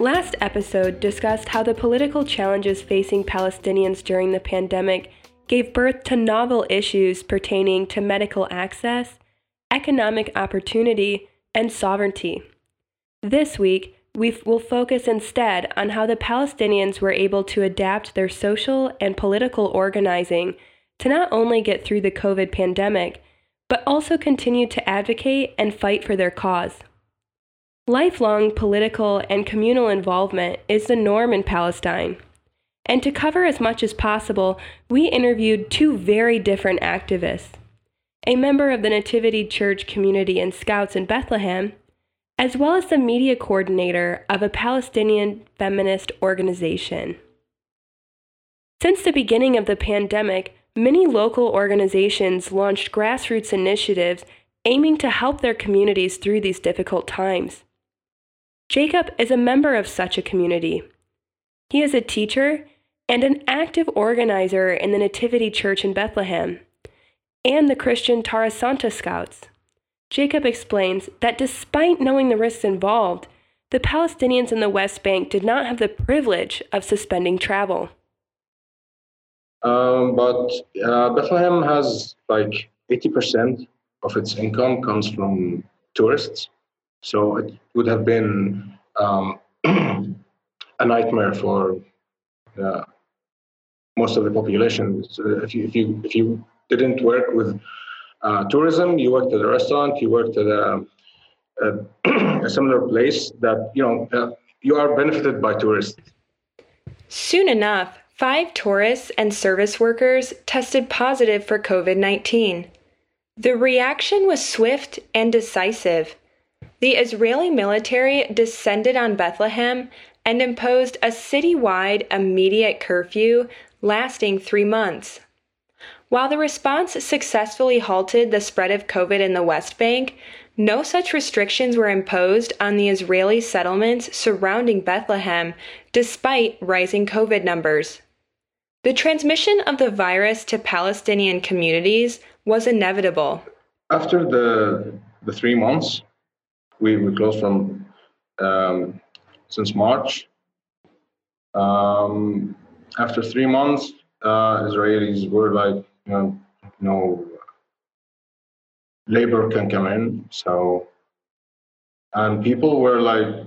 Last episode discussed how the political challenges facing Palestinians during the pandemic gave birth to novel issues pertaining to medical access, economic opportunity, and sovereignty. This week, we will focus instead on how the Palestinians were able to adapt their social and political organizing to not only get through the COVID pandemic, but also continue to advocate and fight for their cause. Lifelong political and communal involvement is the norm in Palestine. And to cover as much as possible, we interviewed two very different activists a member of the Nativity Church community and Scouts in Bethlehem, as well as the media coordinator of a Palestinian feminist organization. Since the beginning of the pandemic, many local organizations launched grassroots initiatives aiming to help their communities through these difficult times. Jacob is a member of such a community. He is a teacher and an active organizer in the Nativity Church in Bethlehem and the Christian Terra Santa Scouts. Jacob explains that despite knowing the risks involved, the Palestinians in the West Bank did not have the privilege of suspending travel. Um, but uh, Bethlehem has like 80% of its income comes from tourists. So it would have been um, a nightmare for uh, most of the population. So if you, if you, if you didn't work with uh, tourism, you worked at a restaurant, you worked at a, a, a similar place that, you know, uh, you are benefited by tourists. Soon enough, Five tourists and service workers tested positive for COVID 19. The reaction was swift and decisive. The Israeli military descended on Bethlehem and imposed a citywide immediate curfew lasting three months. While the response successfully halted the spread of COVID in the West Bank, no such restrictions were imposed on the Israeli settlements surrounding Bethlehem, despite rising COVID numbers. The transmission of the virus to Palestinian communities was inevitable. After the, the three months, we, we closed from um, since March. Um, after three months, uh, Israelis were like, you know, no labor can come in. So, and people were like,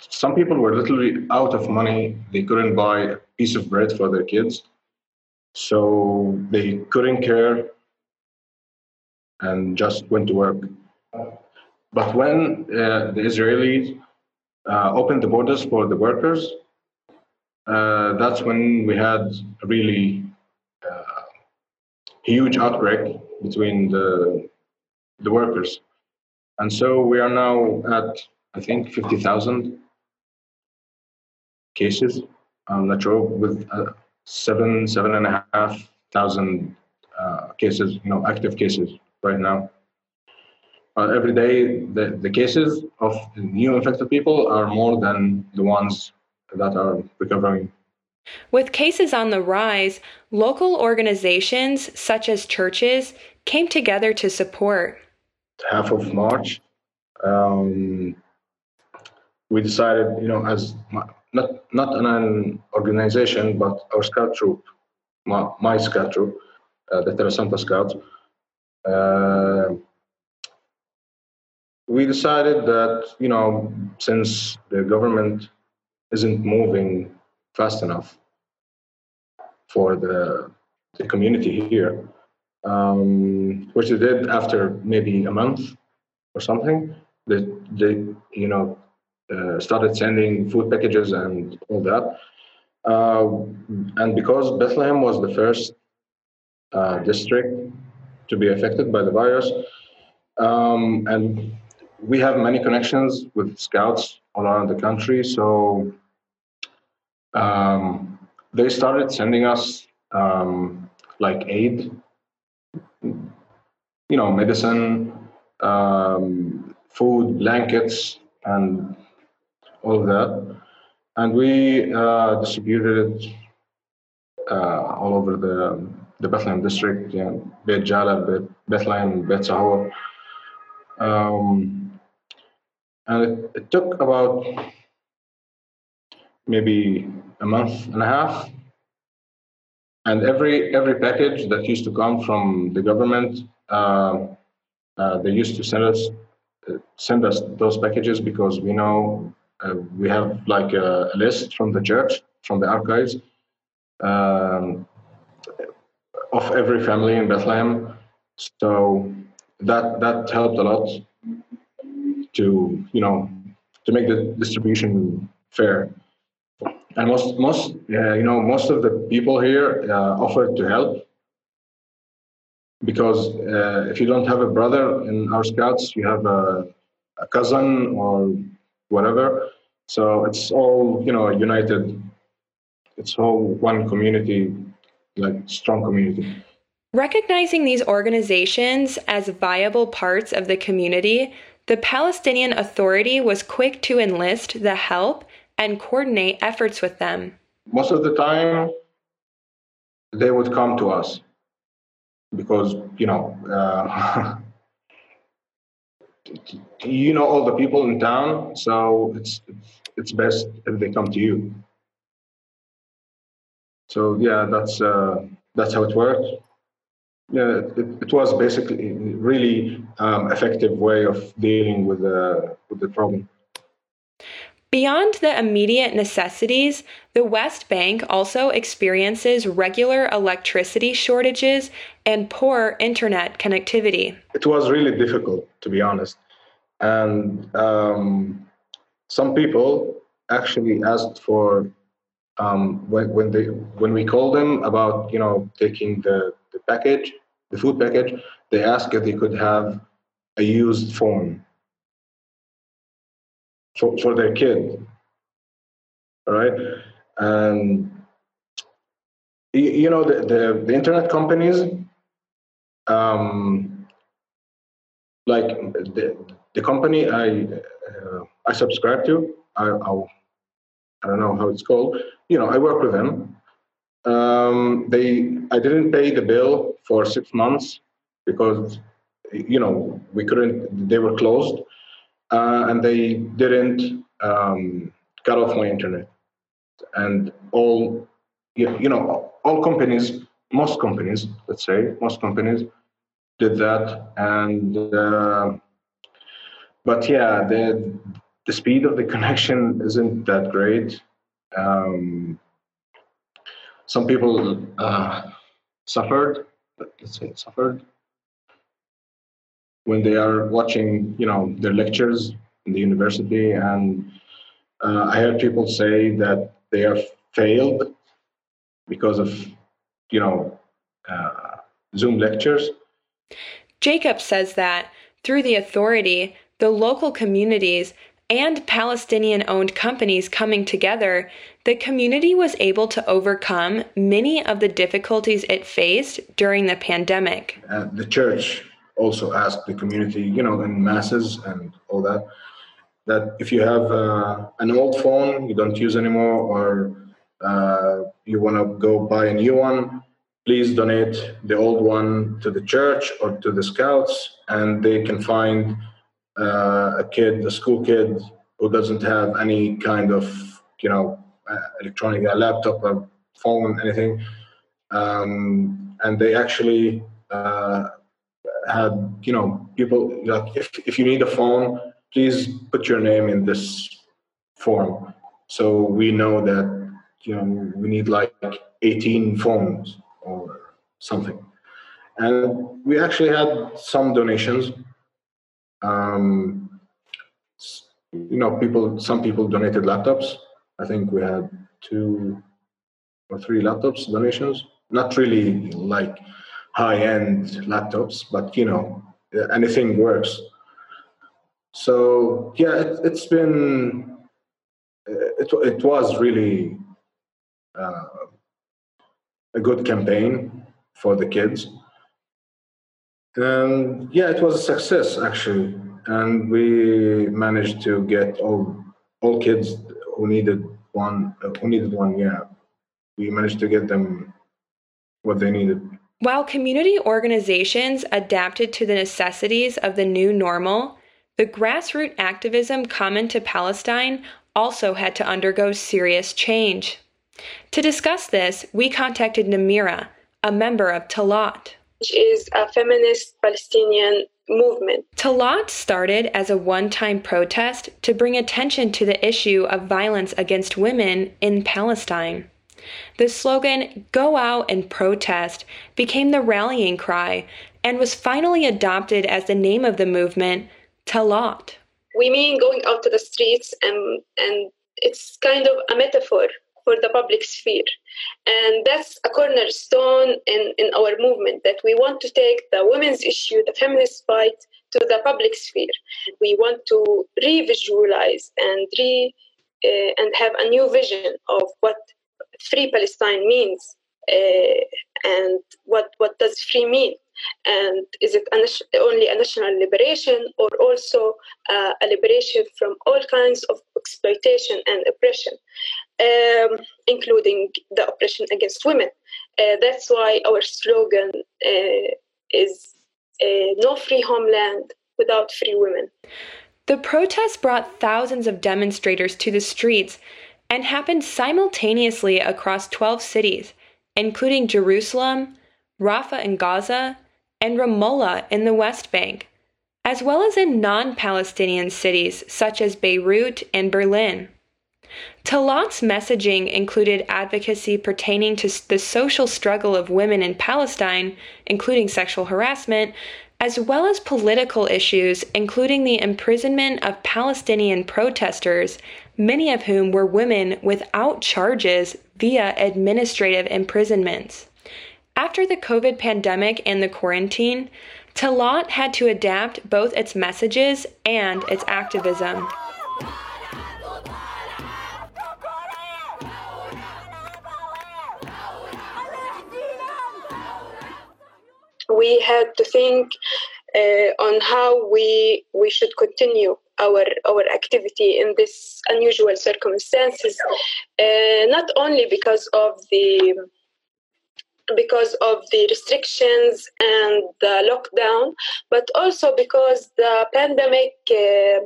some people were literally out of money. They couldn't buy a piece of bread for their kids. So they couldn't care and just went to work. But when uh, the Israelis uh, opened the borders for the workers, uh, that's when we had a really uh, huge outbreak between the, the workers. And so we are now at, I think, 50,000 cases. I'm not sure with uh, seven, seven and a half thousand uh, cases, you know, active cases right now. Uh, every day, the, the cases of new infected people are more than the ones that are recovering. With cases on the rise, local organizations such as churches came together to support. Half of March, um, we decided, you know, as not not an organization, but our scout troop, my, my scout troop, uh, the Terra Santa Scouts. Uh, we decided that you know since the government isn't moving fast enough for the the community here, um, which they did after maybe a month or something. They, they you know uh, started sending food packages and all that. Uh, and because Bethlehem was the first uh, district to be affected by the virus, um, and we have many connections with scouts all around the country, so um, they started sending us um, like aid, you know, medicine, um, food, blankets, and all of that. And we uh, distributed it uh, all over the, the Bethlehem district, know, Beit Jala, Beit Bethlehem, Beit. Um, and it, took about maybe a month and a half. And every every package that used to come from the government, uh, uh, they used to send us uh, send us those packages because we know uh, we have like a, a, list from the church from the archives um, of every family in Bethlehem. So that that helped a lot to you know to make the distribution fair. And most most uh, you know most of the people here uh, offered to help because uh, if you don't have a brother in our scouts, you have a, a cousin or whatever. So it's all you know united. It's all one community, like strong community. Recognizing these organizations as viable parts of the community, the Palestinian Authority was quick to enlist the help and coordinate efforts with them. Most of the time, they would come to us because, you know, uh, you know all the people in town, so it's it's best if they come to you. So yeah, that's uh, that's how it worked yeah, it, it was basically really um, effective way of dealing with the with the problem. Beyond the immediate necessities, the West Bank also experiences regular electricity shortages and poor internet connectivity. It was really difficult, to be honest. And um, some people actually asked for um, when, when they when we called them about you know taking the, the package the food package, they asked if they could have a used phone for, for their kid. All right. And you know the, the, the internet companies um, like the, the company I uh, I subscribe to I I don't know how it's called you know I work with them um, they I didn't pay the bill for six months because you know we couldn't they were closed uh, and they didn't um, cut off my internet. And all you know all companies most companies let's say most companies did that and uh, but yeah the the speed of the connection isn't that great. Um, some people uh, suffered, let's say suffered, when they are watching, you know, their lectures in the university, and uh, I heard people say that they have failed because of, you know, uh, Zoom lectures. Jacob says that through the authority, the local communities and Palestinian owned companies coming together, the community was able to overcome many of the difficulties it faced during the pandemic. Uh, the church also asked the community, you know, in masses and all that, that if you have uh, an old phone you don't use anymore or uh, you want to go buy a new one, please donate the old one to the church or to the scouts, and they can find uh, a kid, a school kid who doesn't have any kind of, you know, uh, electronic, a laptop, a phone, anything, um, and they actually uh, had, you know, people like if if you need a phone, please put your name in this form, so we know that you know we need like 18 phones or something. And we actually had some donations um, you know, people. Some people donated laptops. I think we had two or three laptops donations. Not really like high-end laptops, but you know, anything works. So yeah, it, has been it it was really uh, a good campaign for the kids um, yeah, it was a success actually, and we managed to get all all kids who needed one who needed one. Yeah, we managed to get them what they needed. While community organizations adapted to the necessities of the new normal, the grassroots activism common to Palestine also had to undergo serious change. To discuss this, we contacted Namira, a member of Talat. Which is a feminist Palestinian movement. Talat started as a one time protest to bring attention to the issue of violence against women in Palestine. The slogan, Go Out and Protest, became the rallying cry and was finally adopted as the name of the movement, Talat. We mean going out to the streets, and, and it's kind of a metaphor for the public sphere. And that's a cornerstone in, in our movement that we want to take the women's issue, the feminist fight, to the public sphere. We want to revisualize and re uh, and have a new vision of what free Palestine means uh, and what what does free mean and is it only a national liberation or also uh, a liberation from all kinds of exploitation and oppression um, including the oppression against women? Uh, that's why our slogan uh, is uh, no free homeland without free women. The protest brought thousands of demonstrators to the streets and happened simultaneously across 12 cities, including Jerusalem, Rafah and Gaza, and Ramallah in the West Bank, as well as in non Palestinian cities such as Beirut and Berlin. Talat's messaging included advocacy pertaining to the social struggle of women in Palestine, including sexual harassment, as well as political issues, including the imprisonment of Palestinian protesters, many of whom were women without charges via administrative imprisonments. After the COVID pandemic and the quarantine, Talat had to adapt both its messages and its activism. we had to think uh, on how we we should continue our our activity in this unusual circumstances, uh, not only because of the because of the restrictions and the lockdown, but also because the pandemic uh,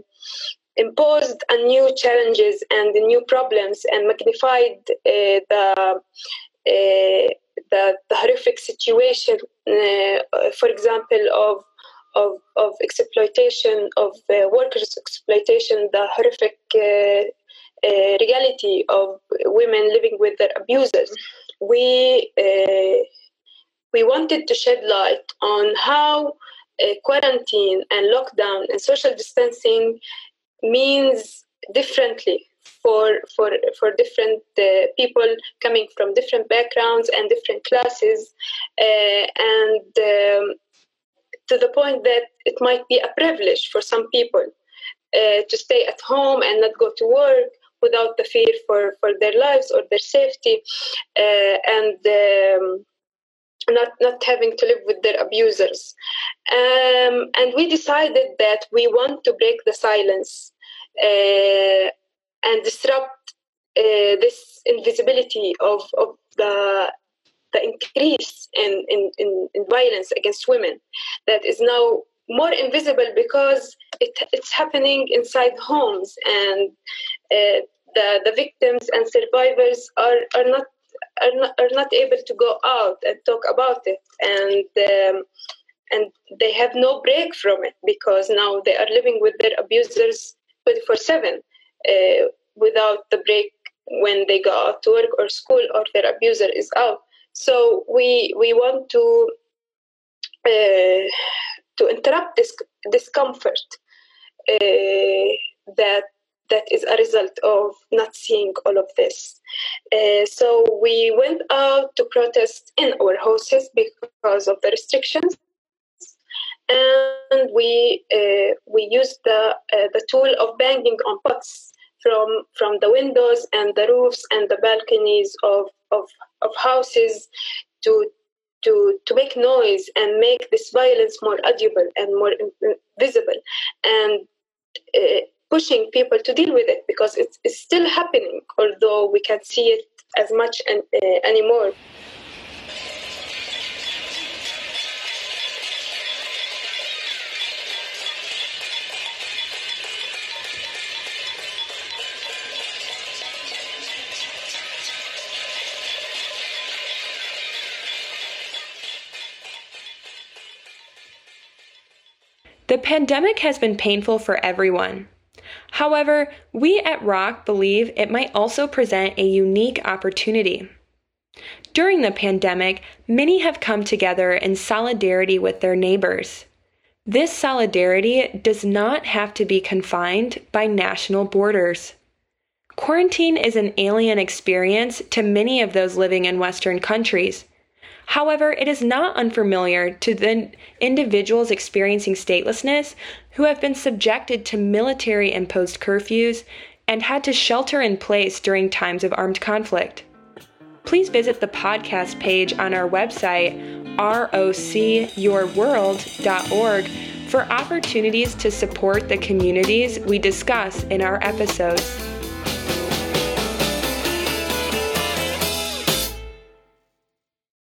imposed a new challenges and new problems and magnified uh, the uh, the, the horrific situation, uh, for example, of of, of exploitation of uh, workers' exploitation, the horrific uh, reality of women living with their abusers. We we wanted to shed light on how quarantine and lockdown and social distancing means differently for for for different uh, people coming from different backgrounds and different classes, uh, and um, to the point that it might be a privilege for some people uh, to stay at home and not go to work without the fear for, for their lives or their safety, uh, and um, not not having to live with their abusers. Um, and we decided that we want to break the silence uh, and disrupt uh, this invisibility of, of the the increase in, in, in, in, violence against women that is now more invisible because it, it's happening inside homes and uh, the, the victims and survivors are, are not are not, are not able to go out and talk about it and um, and they have no break from it because now they are living with their abusers 24 7 uh, without the break when they go out to work or school or their abuser is out. So we we want to uh, to interrupt this discomfort uh, that that is a result of not seeing all of this. Uh, so we went out to protest in our houses because of the restrictions, and we uh, we used the uh, the tool of banging on pots from from the windows and the roofs and the balconies of of, of houses to to to make noise and make this violence more audible and more visible and uh, pushing people to deal with it because it's, it's still happening, although we can't see it as much an, uh, anymore. The pandemic has been painful for everyone, However, we at Rock believe it might also present a unique opportunity. During the pandemic, many have come together in solidarity with their neighbors. This solidarity does not have to be confined by national borders. Quarantine is an alien experience to many of those living in Western countries. However, it is not unfamiliar to the individuals experiencing statelessness who have been subjected to military imposed curfews and had to shelter in place during times of armed conflict. Please visit the podcast page on our website, rocyourworld.org, for opportunities to support the communities we discuss in our episodes.